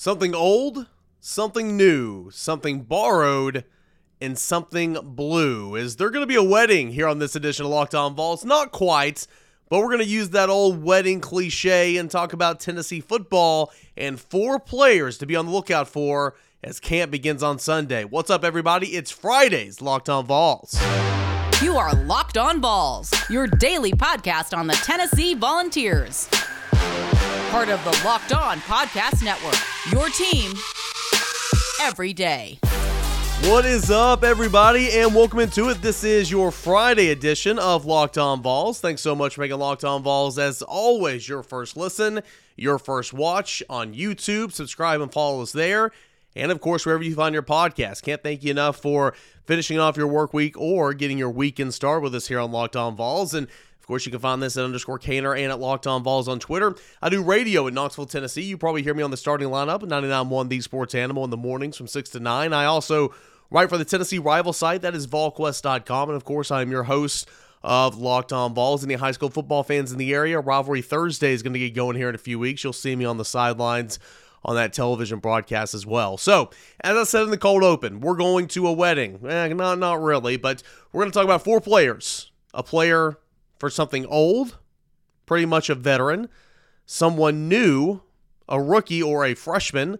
Something old, something new, something borrowed, and something blue. Is there going to be a wedding here on this edition of Locked On Vols? Not quite, but we're going to use that old wedding cliche and talk about Tennessee football and four players to be on the lookout for as camp begins on Sunday. What's up, everybody? It's Friday's Locked On Vols. You are Locked On Vols, your daily podcast on the Tennessee Volunteers. Part of the Locked On Podcast Network, your team every day. What is up, everybody, and welcome into it. This is your Friday edition of Locked On Vols. Thanks so much for making Locked On Vols, as always, your first listen, your first watch on YouTube. Subscribe and follow us there. And of course, wherever you find your podcast. Can't thank you enough for finishing off your work week or getting your weekend start with us here on Locked On Vols. And course, you can find this at underscore Caner and at Locked On Vols on Twitter. I do radio in Knoxville, Tennessee. You probably hear me on the starting lineup at 99.1 The Sports Animal in the mornings from 6 to 9. I also write for the Tennessee rival site, that is VolQuest.com. And of course, I am your host of Locked On Vols. Any high school football fans in the area, Rivalry Thursday is going to get going here in a few weeks. You'll see me on the sidelines on that television broadcast as well. So, as I said in the cold open, we're going to a wedding. Eh, not, not really, but we're going to talk about four players. A player for something old, pretty much a veteran, someone new, a rookie or a freshman,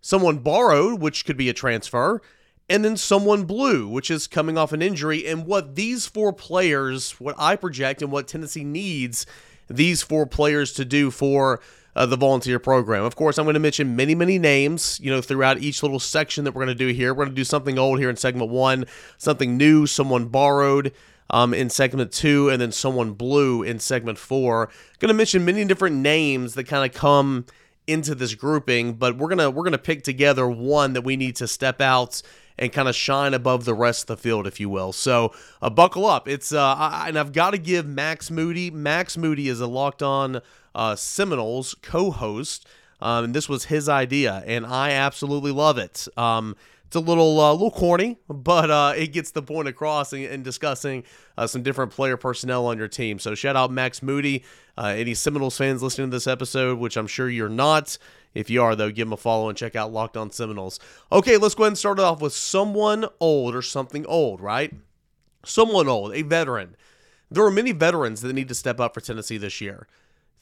someone borrowed, which could be a transfer, and then someone blue, which is coming off an injury. And what these four players, what I project, and what Tennessee needs these four players to do for uh, the volunteer program. Of course, I'm going to mention many, many names, you know, throughout each little section that we're going to do here. We're going to do something old here in segment one, something new, someone borrowed um, in segment two, and then someone blue in segment four. Going to mention many different names that kind of come into this grouping, but we're gonna we're gonna pick together one that we need to step out and kind of shine above the rest of the field, if you will. So uh, buckle up. It's uh, I, and I've got to give Max Moody. Max Moody is a locked on uh, Seminoles co-host. Um, and this was his idea, and I absolutely love it. Um, it's a little uh, little corny, but uh, it gets the point across in, in discussing uh, some different player personnel on your team. So shout out Max Moody. Uh, any Seminoles fans listening to this episode, which I'm sure you're not. If you are, though, give him a follow and check out Locked On Seminoles. Okay, let's go ahead and start it off with someone old or something old, right? Someone old, a veteran. There are many veterans that need to step up for Tennessee this year.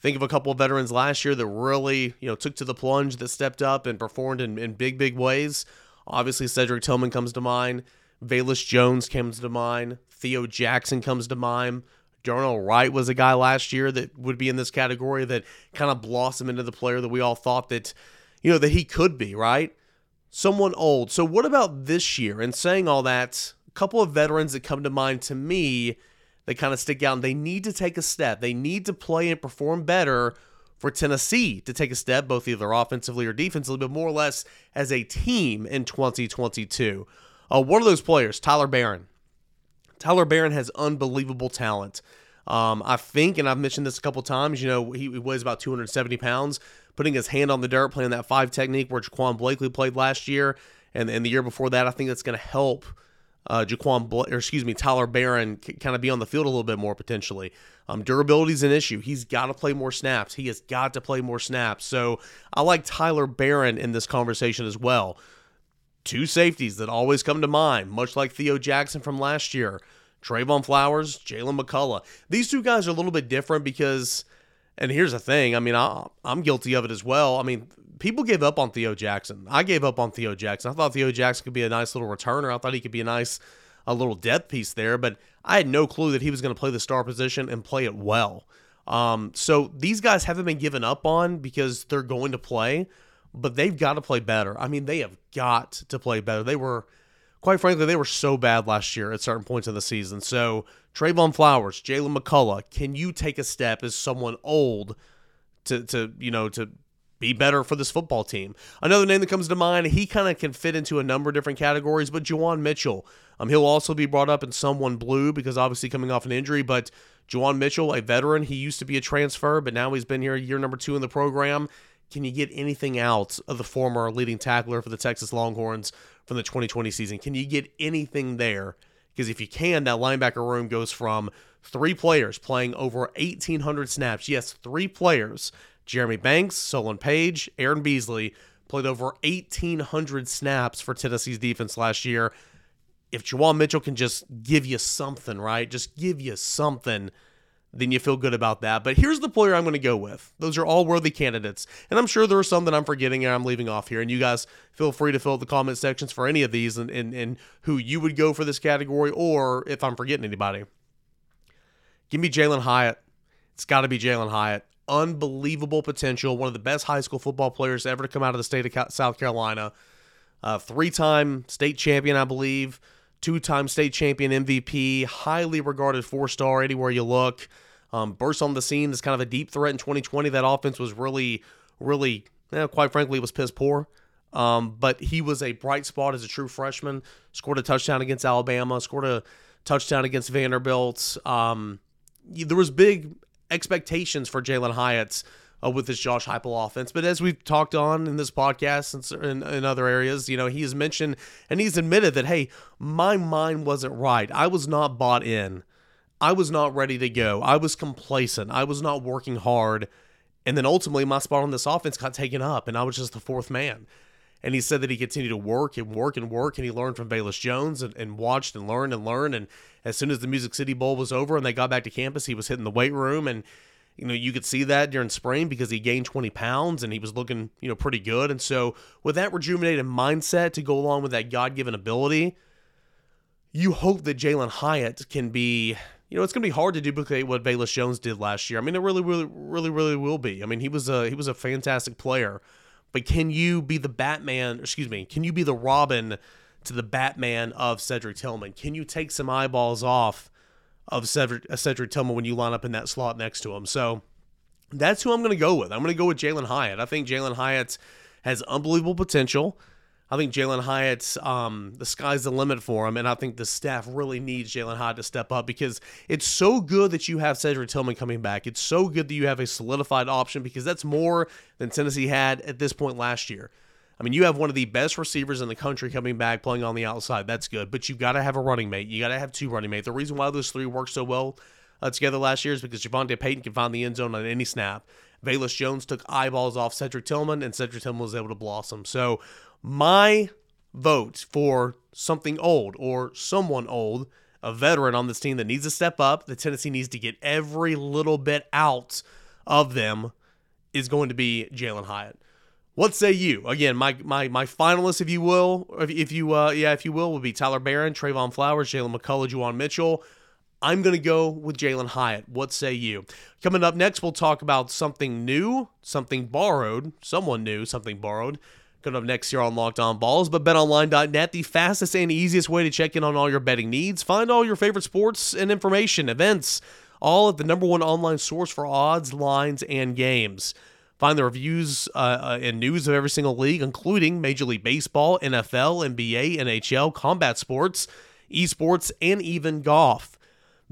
Think of a couple of veterans last year that really, you know, took to the plunge, that stepped up and performed in, in big, big ways. Obviously, Cedric Tillman comes to mind. Velus Jones comes to mind. Theo Jackson comes to mind. Darnell Wright was a guy last year that would be in this category that kind of blossomed into the player that we all thought that, you know, that he could be, right? Someone old. So, what about this year? And saying all that, a couple of veterans that come to mind to me that kind of stick out and they need to take a step. They need to play and perform better for Tennessee to take a step, both either offensively or defensively, but more or less as a team in 2022. Uh, one of those players, Tyler Baron. Tyler Baron has unbelievable talent. Um, I think, and I've mentioned this a couple times, you know, he, he, weighs about 270 pounds, putting his hand on the dirt, playing that five technique where Jaquan Blakely played last year and, and the year before that. I think that's going to help uh, Jaquan, or excuse me, Tyler Baron kind of be on the field a little bit more potentially. Um, durability is an issue. He's got to play more snaps. He has got to play more snaps. So I like Tyler Baron in this conversation as well. Two safeties that always come to mind, much like Theo Jackson from last year. Trevon Flowers, Jaylen McCollough. These two guys are a little bit different because, and here's the thing. I mean, I, I'm guilty of it as well. I mean, people gave up on Theo Jackson. I gave up on Theo Jackson. I thought Theo Jackson could be a nice little returner. I thought he could be a nice, a little depth piece there, but I had no clue that he was going to play the star position and play it well. Um, so these guys haven't been given up on because they're going to play, but they've got to play better. I mean, they have got to play better. They were, quite frankly, they were so bad last year at certain points in the season. So Trevon Flowers, Jaylen McCollough, can you take a step as someone old to to you know to be better for this football team. Another name that comes to mind, he kind of can fit into a number of different categories, but Juwan Mitchell. Um, he'll also be brought up in someone blue because obviously coming off an injury, but Juwan Mitchell, a veteran, he used to be a transfer, but now he's been here year number two in the program. Can you get anything out of the former leading tackler for the Texas Longhorns from the 2020 season? Can you get anything there? Because if you can, that linebacker room goes from three players playing over 1,800 snaps. Yes, three players Jeremy Banks, Solon Page, Aaron Beasley played over 1,800 snaps for Tennessee's defense last year. If Juwan Mitchell can just give you something, right? Just give you something, then you feel good about that. But here's the player I'm going to go with. Those are all worthy candidates. And I'm sure there are some that I'm forgetting and I'm leaving off here. And you guys feel free to fill the comment sections for any of these and, and, and who you would go for this category or if I'm forgetting anybody. Give me Jalin Hyatt. It's got to be Jalin Hyatt. Unbelievable potential. One of the best high school football players ever to come out of the state of South Carolina. Uh, Three time state champion, I believe. Two time state champion MVP. Highly regarded four star anywhere you look. Um, burst on the scene as kind of a deep threat in 2020. That offense was really, really, know, quite frankly, was piss poor. Um, but he was a bright spot as a true freshman. Scored a touchdown against Alabama. Scored a touchdown against Vanderbilt. Um, there was big expectations for Jalin Hyatt's uh, with this Josh Heupel offense. But as we've talked on in this podcast and in, in other areas, you know, he has mentioned and he's admitted that, hey, my mind wasn't right. I was not bought in. I was not ready to go. I was complacent. I was not working hard. And then ultimately, my spot on this offense got taken up, and I was just the fourth man. And he said that he continued to work and work and work, and he learned from Velus Jones and, and watched and learned and learned. And as soon as the Music City Bowl was over and they got back to campus, he was hitting the weight room. And, you know, you could see that during spring because he gained 20 pounds and he was looking, you know, pretty good. And so, with that rejuvenated mindset to go along with that God given ability, you hope that Jalin Hyatt can be, you know, it's going to be hard to duplicate what Velus Jones did last year. I mean, it really, really, really, really will be. I mean, he was a he was a fantastic player, but can you be the Batman? Excuse me, can you be the Robin to the Batman of Cedric Tillman? Can you take some eyeballs off of Cedric, uh, Cedric Tillman when you line up in that slot next to him? So that's who I'm going to go with. I'm going to go with Jalin Hyatt. I think Jalin Hyatt has unbelievable potential. I think Jalin Hyatt's um, the sky's the limit for him, and I think the staff really needs Jalin Hyatt to step up because it's so good that you have Cedric Tillman coming back. It's so good that you have a solidified option because that's more than Tennessee had at this point last year. I mean, you have one of the best receivers in the country coming back playing on the outside. That's good, but you've got to have a running mate. You got to have two running mates. The reason why those three worked so well uh, together last year is because Javonte Payton can find the end zone on any snap. Velus Jones took eyeballs off Cedric Tillman, and Cedric Tillman was able to blossom. So, my vote for something old or someone old, a veteran on this team that needs to step up, that Tennessee needs to get every little bit out of them, is going to be Jalin Hyatt. What say you? Again, my my my finalists, if you will, if, if you uh yeah, if you will, would be Tyler Baron, Trevon Flowers, Jaylen McCollough, Juwan Mitchell. I'm gonna go with Jalin Hyatt. What say you? Coming up next, we'll talk about something new, something borrowed, someone new, something borrowed. Coming up next year on Locked On Vols, but betonline.net, the fastest and easiest way to check in on all your betting needs. Find all your favorite sports and information, events, all at the number one online source for odds, lines, and games. Find the reviews uh, uh, and news of every single league, including Major League Baseball, NFL, NBA, NHL, combat sports, esports, and even golf.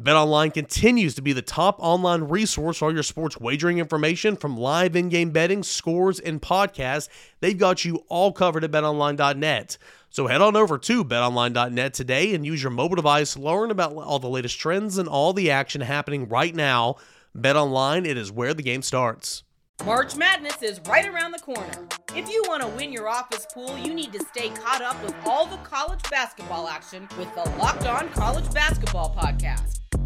BetOnline continues to be the top online resource for all your sports wagering information from live in-game betting, scores, and podcasts. They've got you all covered at betonline.net. So head on over to betonline.net today and use your mobile device to learn about all the latest trends and all the action happening right now. BetOnline, it is where the game starts. March Madness is right around the corner. If you want to win your office pool, you need to stay caught up with all the college basketball action with the Locked On College Basketball Podcast.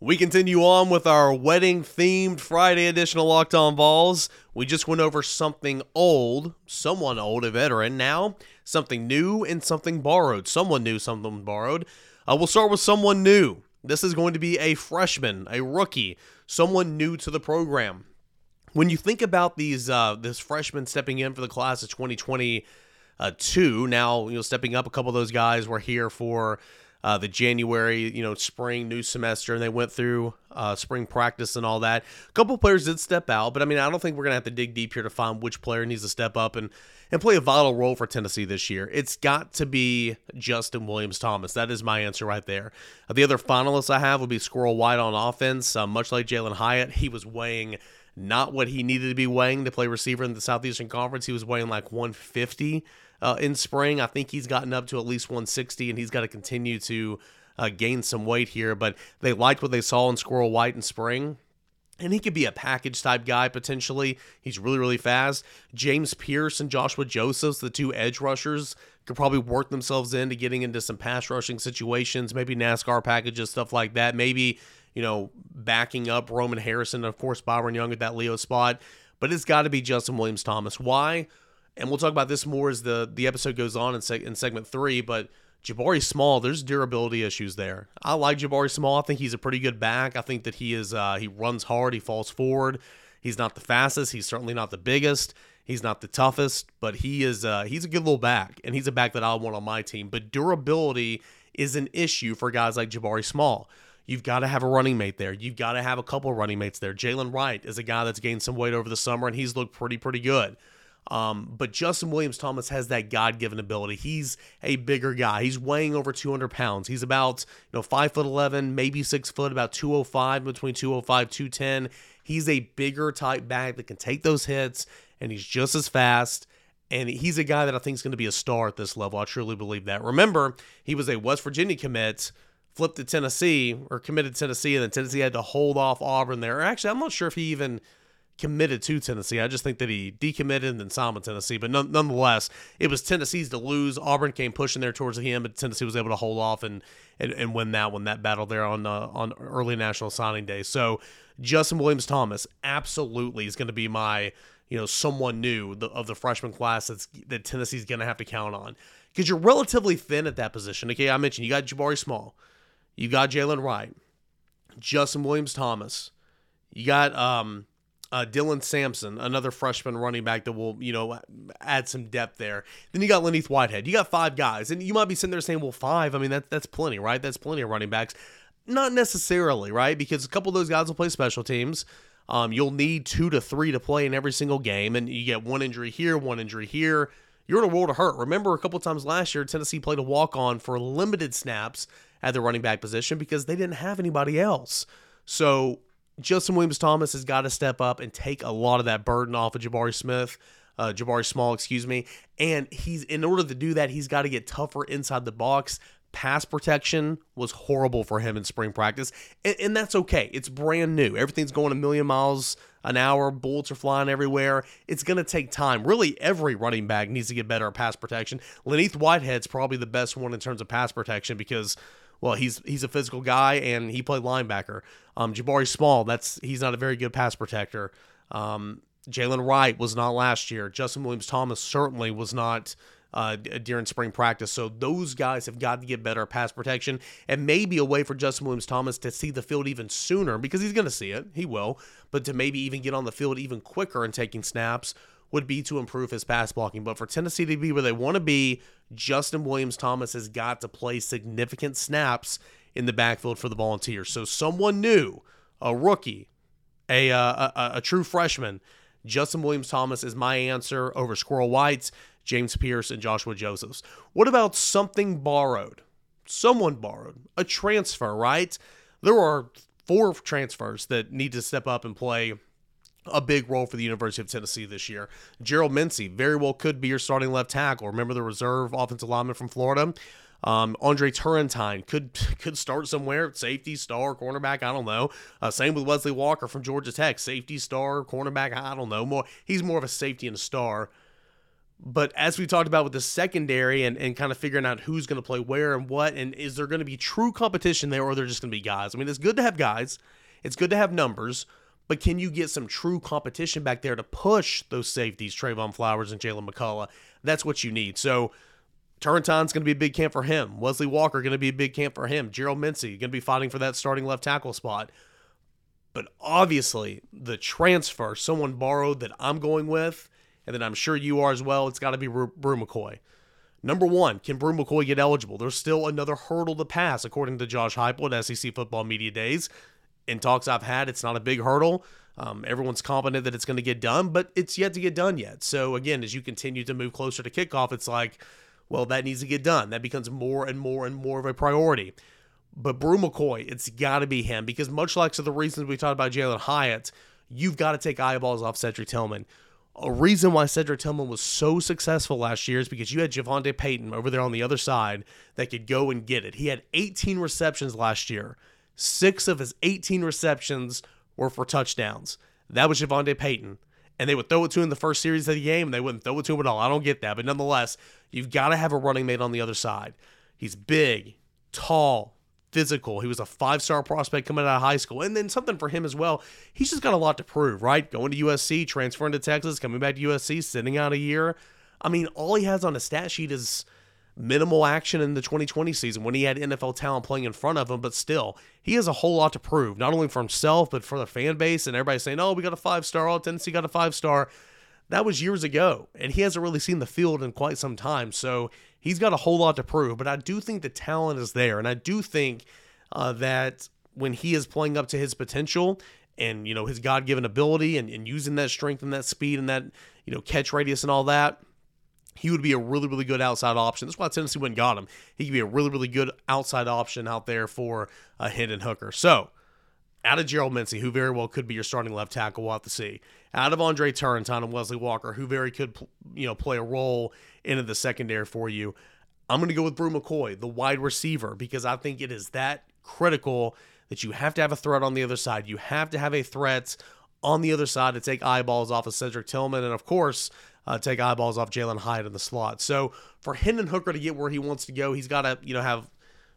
We continue on with our wedding themed Friday edition of Locked On Vols. We just went over something old, someone old, a veteran. Now, something new and something borrowed. Someone new, something borrowed. Uh, we'll start with someone new. This is going to be a freshman, a rookie, someone new to the program when you think about these uh, this freshman stepping in for the class of 2022, now you know stepping up, a couple of those guys were here for uh, the January, you know, spring, new semester, and they went through uh, spring practice and all that. A couple players did step out, but I mean, I don't think we're gonna have to dig deep here to find which player needs to step up and and play a vital role for Tennessee this year. It's got to be Justin Williams Thomas. That is my answer right there. Uh, the other finalists I have would be Squirrel White on offense. Uh, much like Jalin Hyatt, he was weighing not what he needed to be weighing to play receiver in the Southeastern Conference. He was weighing like 150 uh, in spring. I think he's gotten up to at least 160, and he's got to continue to uh, gain some weight here. But they liked what they saw in Squirrel White in spring. And he could be a package type guy potentially. He's really, really fast. James Pearce and Joshua Josephs, the two edge rushers, could probably work themselves into getting into some pass rushing situations, maybe NASCAR packages, stuff like that. Maybe, you know, backing up Roman Harrison, of course, Byron Young at that Leo spot. But it's got to be Justin Williams Thomas. Why? And we'll talk about this more as the the episode goes on in, seg- in segment three. But Jabari Small, there's durability issues there. I like Jabari Small. I think he's a pretty good back. I think that he is uh, he runs hard. He falls forward. He's not the fastest. He's certainly not the biggest. He's not the toughest, but he is uh, he's a good little back, and he's a back that I want on my team. But durability is an issue for guys like Jabari Small. You've got to have a running mate there. You've got to have a couple running mates there. Jaylen Wright is a guy that's gained some weight over the summer, and he's looked pretty pretty good. Um, but Justin Williams Thomas has that God given ability. He's a bigger guy. He's weighing over 200 pounds. He's about you know five foot 11, maybe six foot, about 205, between 205 210. He's a bigger type back that can take those hits, and he's just as fast. And he's a guy that I think is going to be a star at this level. I truly believe that. Remember, he was a West Virginia commit flipped to Tennessee or committed to Tennessee, and then Tennessee had to hold off Auburn there. Actually, I'm not sure if he even committed to Tennessee. I just think that he decommitted and then signed with Tennessee. But none, nonetheless, it was Tennessee's to lose. Auburn came pushing there towards the end, but Tennessee was able to hold off and and, and win that one, that battle there on uh, on early national signing day. So Justin Williams Thomas absolutely is going to be my you know someone new of the freshman class that's that Tennessee's going to have to count on because you're relatively thin at that position. Okay, I mentioned you got Jabari Small, you got Jaylen Wright, Justin Williams Thomas, you got um uh, Dylan Sampson, another freshman running back that will, you know, add some depth there. Then you got Len'Neth Whitehead. You got five guys, and you might be sitting there saying, "Well, five. I mean, that's that's plenty, right? That's plenty of running backs." Not necessarily, right? Because a couple of those guys will play special teams. Um, you'll need two to three to play in every single game, and you get one injury here, one injury here. You're in a world of hurt. Remember, a couple of times last year, Tennessee played a walk on for limited snaps at the running back position because they didn't have anybody else. So Justin Williams Thomas has got to step up and take a lot of that burden off of Jabari Smith, uh, Jabari Small, excuse me. And he's in order to do that, he's got to get tougher inside the box. Pass protection was horrible for him in spring practice, and, and that's okay. It's brand new. Everything's going a million miles an hour. Bullets are flying everywhere. It's going to take time. Really, every running back needs to get better at pass protection. Len'Neth Whitehead's probably the best one in terms of pass protection because well, he's he's a physical guy and he played linebacker. Um, Jabari Small, that's he's not a very good pass protector. Um, Jaylen Wright was not last year. Justin Williams Thomas certainly was not uh, during spring practice. So those guys have got to get better pass protection, and maybe a way for Justin Williams Thomas to see the field even sooner because he's going to see it. He will, but to maybe even get on the field even quicker and taking snaps would be to improve his pass blocking. But for Tennessee to be where they want to be, Justin Williams Thomas has got to play significant snaps in the backfield for the Volunteers. So someone new, a rookie, a, uh, a, a true freshman, Justin Williams Thomas is my answer over Squirrel Whites, James Pearce, and Joshua Josephs. What about something borrowed? Someone borrowed, a transfer, right? There are four transfers that need to step up and play a big role for the University of Tennessee this year. Gerald Mincey very well could be your starting left tackle. Remember the reserve offensive lineman from Florida? Um, Andre Turrentine could could start somewhere, safety, star, cornerback. I don't know. Uh, same with Wesley Walker from Georgia Tech, safety, star, cornerback. I don't know. More, he's more of a safety and a star. But as we talked about with the secondary and, and kind of figuring out who's going to play where and what, and is there going to be true competition there, or they're just going to be guys? I mean, it's good to have guys. It's good to have numbers. But can you get some true competition back there to push those safeties, Trevon Flowers and Jaylen McCollough? That's what you need. So Turrentine's going to be a big camp for him. Wesley Walker going to be a big camp for him. Gerald Mincey going to be fighting for that starting left tackle spot. But obviously, the transfer, someone borrowed that I'm going with, and then I'm sure you are as well, it's got to be Bru McCoy. Number one, can Bru McCoy get eligible? There's still another hurdle to pass, according to Josh Heupel at SEC Football Media Days. In talks I've had, it's not a big hurdle. Um, everyone's confident that it's going to get done, but it's yet to get done yet. So again, as you continue to move closer to kickoff, it's like, well, that needs to get done. That becomes more and more and more of a priority. But Bru McCoy, it's got to be him because much like to the reasons we talked about Jalin Hyatt, you've got to take eyeballs off Cedric Tillman. A reason why Cedric Tillman was so successful last year is because you had Javonte Payton over there on the other side that could go and get it. He had 18 receptions last year. Six of his 18 receptions were for touchdowns. That was Javonte Payton. And they would throw it to him in the first series of the game, and they wouldn't throw it to him at all. I don't get that. But nonetheless, you've got to have a running mate on the other side. He's big, tall, physical. He was a five star prospect coming out of high school. And then something for him as well. He's just got a lot to prove, right? Going to USC, transferring to Texas, coming back to USC, sitting out a year. I mean, all he has on his stat sheet is minimal action in the 2020 season when he had NFL talent playing in front of him, but still, he has a whole lot to prove, not only for himself, but for the fan base. And everybody saying, oh, we got a five star. Oh, Tennessee got a five star. That was years ago, and he hasn't really seen the field in quite some time. So he's got a whole lot to prove, but I do think the talent is there. And I do think uh, that when he is playing up to his potential and you know his god-given ability and, and using that strength and that speed and that you know catch radius and all that he would be a really, really good outside option. That's why Tennessee went and got him. He could be a really, really good outside option out there for a Hendon Hooker. So, out of Gerald Mincey, who very well could be your starting left tackle, we'll have to see. Out of Andre Turrentine and Wesley Walker, who very could, you know, play a role into the secondary for you. I'm going to go with Bru McCoy, the wide receiver, because I think it is that critical that you have to have a threat on the other side. You have to have a threat on the other side to take eyeballs off of Cedric Tillman, and of course, uh, take eyeballs off Jalin Hyatt in the slot. So for Hendon Hooker to get where he wants to go, he's got to you know have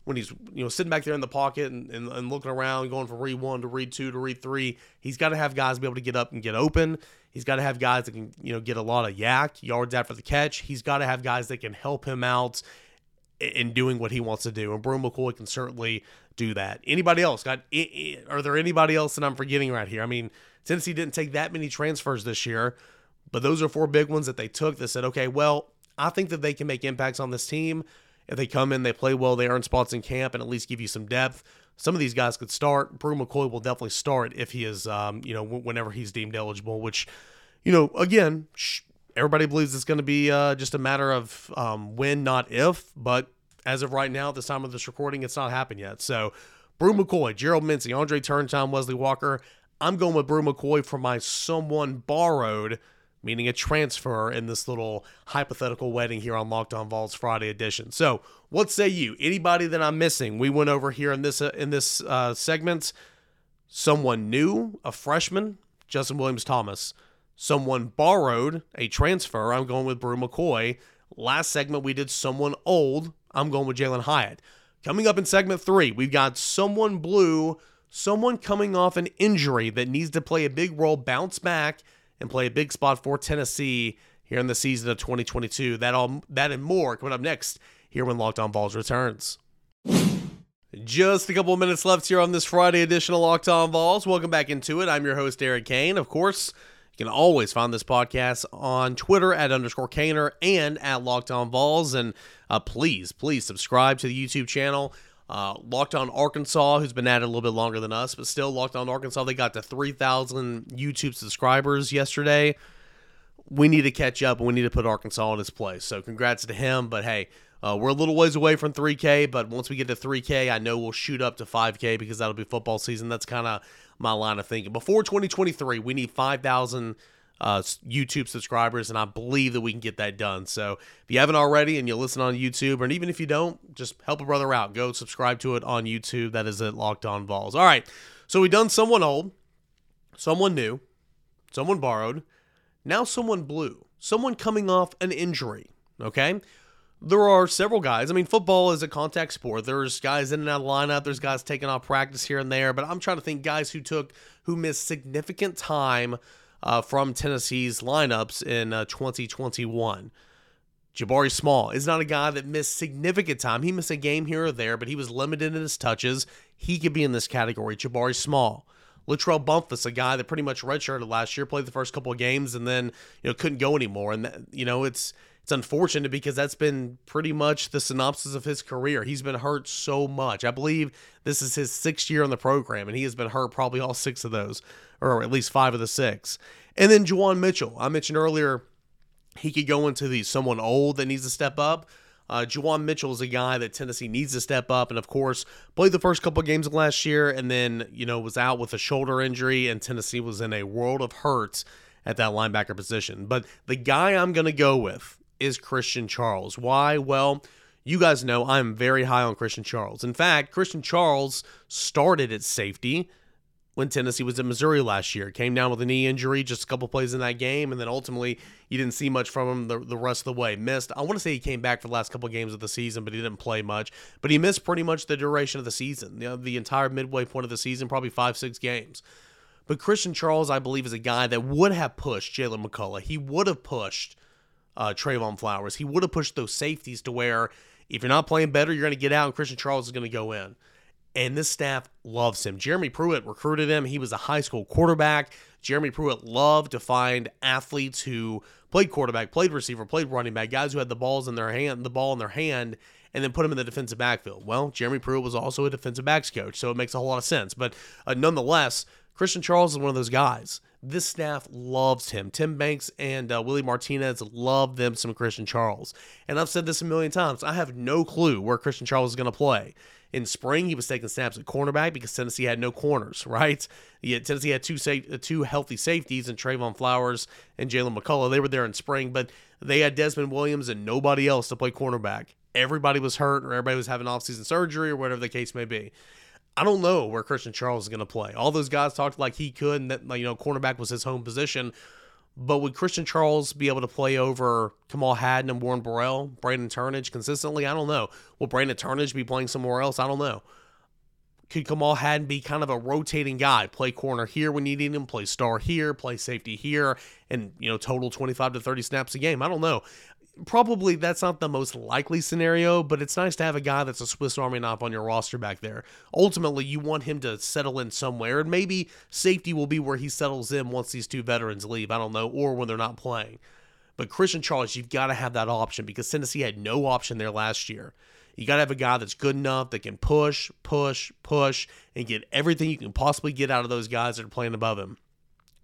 when he's you know sitting back there in the pocket and, and, and, looking around, going from read one to read two to read three. He's got to have guys be able to get up and get open. He's got to have guys that can you know get a lot of YAC yards after the catch. He's got to have guys that can help him out in doing what he wants to do. And Bru McCoy can certainly do that. Anybody else got? Are there anybody else that I'm forgetting right here? I mean, Tennessee didn't take that many transfers this year, but those are four big ones that they took. That said, okay, well, I think that they can make impacts on this team. If they come in, they play well, they earn spots in camp, and at least give you some depth. Some of these guys could start. Bru McCoy will definitely start if he is, um, you know, whenever he's deemed eligible. Which, you know, again, everybody believes it's going to be uh, just a matter of um, when, not if. But as of right now, at the time of this recording, it's not happened yet. So, Bru McCoy, Gerald Mincey, Andre Turrentine, Wesley Walker. I'm going with Bru McCoy for my someone borrowed, meaning a transfer in this little hypothetical wedding here on Locked On Vols Friday edition. So, what say you? Anybody that I'm missing? We went over here in this uh, in this uh, segment. Someone new, a freshman, Justin Williams Thomas someone borrowed a transfer. I'm going with Bru McCoy. Last segment, we did someone old. I'm going with Jalin Hyatt. Coming up in segment three, we've got someone blue, someone coming off an injury that needs to play a big role, bounce back, and play a big spot for Tennessee here in the season of 2022. That all that and more coming up next here when Locked On Vols returns. Just a couple of minutes left here on this Friday edition of Locked On Vols. Welcome back into it. I'm your host, Eric Kane. Of course, you can always find this podcast on Twitter at underscore Kaner and at Locked On Vols. And uh, please, please subscribe to the YouTube channel. Uh, Locked On Arkansas, who's been at it a little bit longer than us, but still Locked On Arkansas, they got to 3,000 YouTube subscribers yesterday. We need to catch up and we need to put Arkansas in its place. So congrats to him. But hey, uh, we're a little ways away from 3K, but once we get to 3K, I know we'll shoot up to 5K because that'll be football season. That's kind of my line of thinking. Before 2023, we need 5,000 uh, YouTube subscribers, and I believe that we can get that done. So if you haven't already and you listen on YouTube, and even if you don't, just help a brother out. Go subscribe to it on YouTube. That is at Locked On Vols. All right. So we've done someone old, someone new, someone borrowed, now someone blue, someone coming off an injury. Okay there are several guys. I mean, football is a contact sport. There's guys in and out of lineup. There's guys taking off practice here and there. But I'm trying to think guys who took who missed significant time uh, from Tennessee's lineups in uh, 2021. Jabari Small is not a guy that missed significant time. He missed a game here or there, but he was limited in his touches. He could be in this category. Jabari Small. Latrell Bumphus, a guy that pretty much redshirted last year, played the first couple of games and then you know couldn't go anymore. And that, you know it's it's unfortunate because that's been pretty much the synopsis of his career. He's been hurt so much. I believe this is his sixth year on the program, and he has been hurt probably all six of those, or at least five of the six. And then Juwan Mitchell. I mentioned earlier he could go into the someone old that needs to step up. Uh, Juwan Mitchell is a guy that Tennessee needs to step up, and of course, played the first couple of games of last year, and then you know was out with a shoulder injury, and Tennessee was in a world of hurt at that linebacker position. But the guy I'm going to go with is Christian Charles. Why? Well, you guys know I'm very high on Christian Charles. In fact, Christian Charles started at safety when Tennessee was at Missouri last year. Came down with a knee injury, just a couple plays in that game, and then ultimately you didn't see much from him the, the rest of the way. Missed. I want to say he came back for the last couple games of the season, but he didn't play much. But he missed pretty much the duration of the season, you know, the entire midway point of the season, probably five, six games. But Christian Charles, I believe, is a guy that would have pushed Jaylen McCollough. He would have pushed uh, Trevon Flowers. He would have pushed those safeties to where if you're not playing better, you're going to get out, and Christian Charles is going to go in. And this staff loves him. Jeremy Pruitt recruited him. He was a high school quarterback. Jeremy Pruitt loved to find athletes who played quarterback, played receiver, played running back, guys who had the balls in their hand, the ball in their hand, and then put them in the defensive backfield. Well, Jeremy Pruitt was also a defensive backs coach, so it makes a whole lot of sense. But uh, nonetheless, Christian Charles is one of those guys. This staff loves him. Tim Banks and uh, Willie Martinez love them some Christian Charles. And I've said this a million times. I have no clue where Christian Charles is going to play. In spring, he was taking snaps at cornerback because Tennessee had no corners, right? Yet Tennessee had two sa- uh, two healthy safeties and Trevon Flowers and Jaylen McCollough. They were there in spring, but they had Desmond Williams and nobody else to play cornerback. Everybody was hurt or everybody was having offseason surgery or whatever the case may be. I don't know where Christian Charles is going to play. All those guys talked like he could, and that you know cornerback was his home position. But would Christian Charles be able to play over Kamal Hadden and Warren Burrell, Brandon Turnage consistently? I don't know. Will Brandon Turnage be playing somewhere else? I don't know. Could Kamal Hadden be kind of a rotating guy? Play corner here when you need him, play star here, play safety here, and you know total 25 to 30 snaps a game. I don't know probably that's not the most likely scenario, but it's nice to have a guy that's a Swiss Army knife on your roster back there. Ultimately, you want him to settle in somewhere, and maybe safety will be where he settles in once these two veterans leave. I don't know, or when they're not playing. But Christian Charles, you've got to have that option because Tennessee had no option there last year. You got to have a guy that's good enough that can push, push, push, and get everything you can possibly get out of those guys that are playing above him.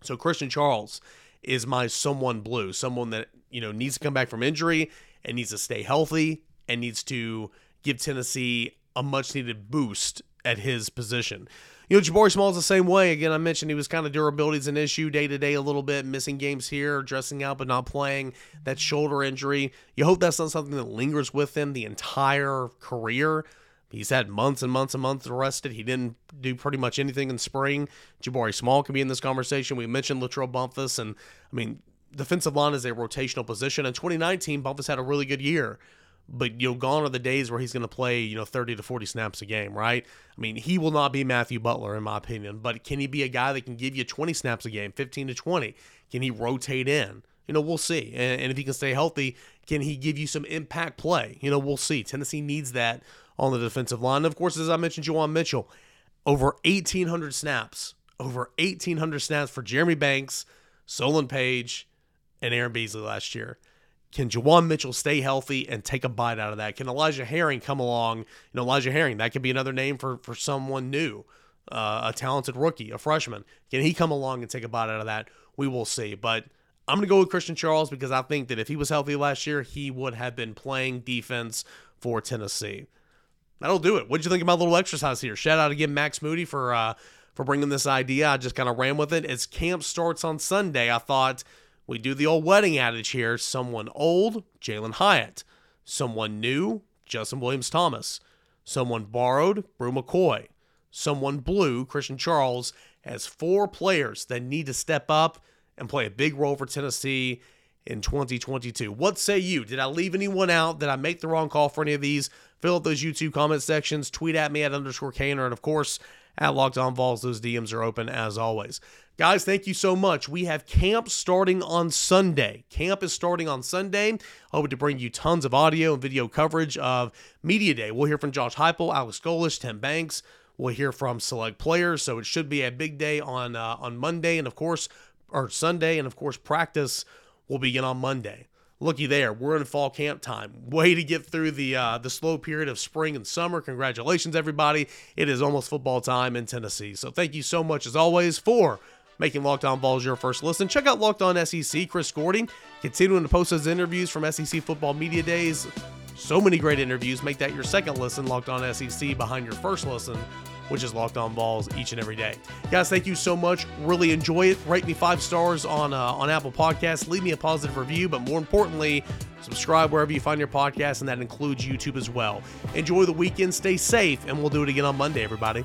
So Christian Charles is my someone blue, someone that you know needs to come back from injury and needs to stay healthy and needs to give Tennessee a much needed boost at his position. You know, Jabari Small is the same way. Again, I mentioned he was kind of durability is an issue day to day a little bit, missing games here, dressing out but not playing. That shoulder injury. You hope that's not something that lingers with him the entire career. He's had months and months and months arrested. He didn't do pretty much anything in spring. Jabari Small can be in this conversation. We mentioned Latrell Bumphus, and I mean, defensive line is a rotational position. In 2019, Bumphus had a really good year, but you know, gone are the days where he's going to play you know 30 to 40 snaps a game, right? I mean, he will not be Matthew Butler in my opinion, but can he be a guy that can give you 20 snaps a game, 15 to 20? Can he rotate in? You know, we'll see. And, and if he can stay healthy, can he give you some impact play? You know, we'll see. Tennessee needs that on the defensive line. And of course, as I mentioned, Juwan Mitchell, over 1,800 snaps, over 1,800 snaps for Jeremy Banks, Solon Page, and Aaron Beasley last year. Can Juwan Mitchell stay healthy and take a bite out of that? Can Elijah Herring come along? You know, Elijah Herring, that could be another name for, for someone new, uh, a talented rookie, a freshman. Can he come along and take a bite out of that? We will see. But I'm going to go with Christian Charles because I think that if he was healthy last year, he would have been playing defense for Tennessee. That'll do it. What'd you think of my little exercise here? Shout out again Max Moody for uh, for bringing this idea. I just kind of ran with it. As camp starts on Sunday, I thought we do the old wedding adage here. Someone old, Jalin Hyatt. Someone new, Justin Williams Thomas. Someone borrowed, Bru McCoy. Someone blue, Christian Charles, As four players that need to step up and play a big role for Tennessee in 2022. What say you? Did I leave anyone out? Did I make the wrong call for any of these? Fill up those YouTube comment sections. Tweet at me at underscore Caner. And of course, at Locked On Vols, those DMs are open as always. Guys, thank you so much. We have camp starting on Sunday. Camp is starting on Sunday. Hoping to bring you tons of audio and video coverage of Media Day. We'll hear from Josh Heupel, Alex Golesh, Tim Banks. We'll hear from select players. So it should be a big day on uh, on Monday, and of course, or Sunday, and of course, practice will begin on Monday. Looky there, we're in fall camp time. Way to get through the uh, the slow period of spring and summer. Congratulations, everybody! It is almost football time in Tennessee. So thank you so much as always for making Locked On your first listen. Check out Locked On SEC. Chris Gording continuing to post those interviews from SEC Football Media Days. So many great interviews. Make that your second listen. Locked On SEC behind your first listen which is Locked On Vols each and every day. Guys, thank you so much. Really enjoy it. Rate me five stars on uh, on Apple Podcasts. Leave me a positive review, but more importantly, subscribe wherever you find your podcast, and that includes YouTube as well. Enjoy the weekend. Stay safe, and we'll do it again on Monday, everybody.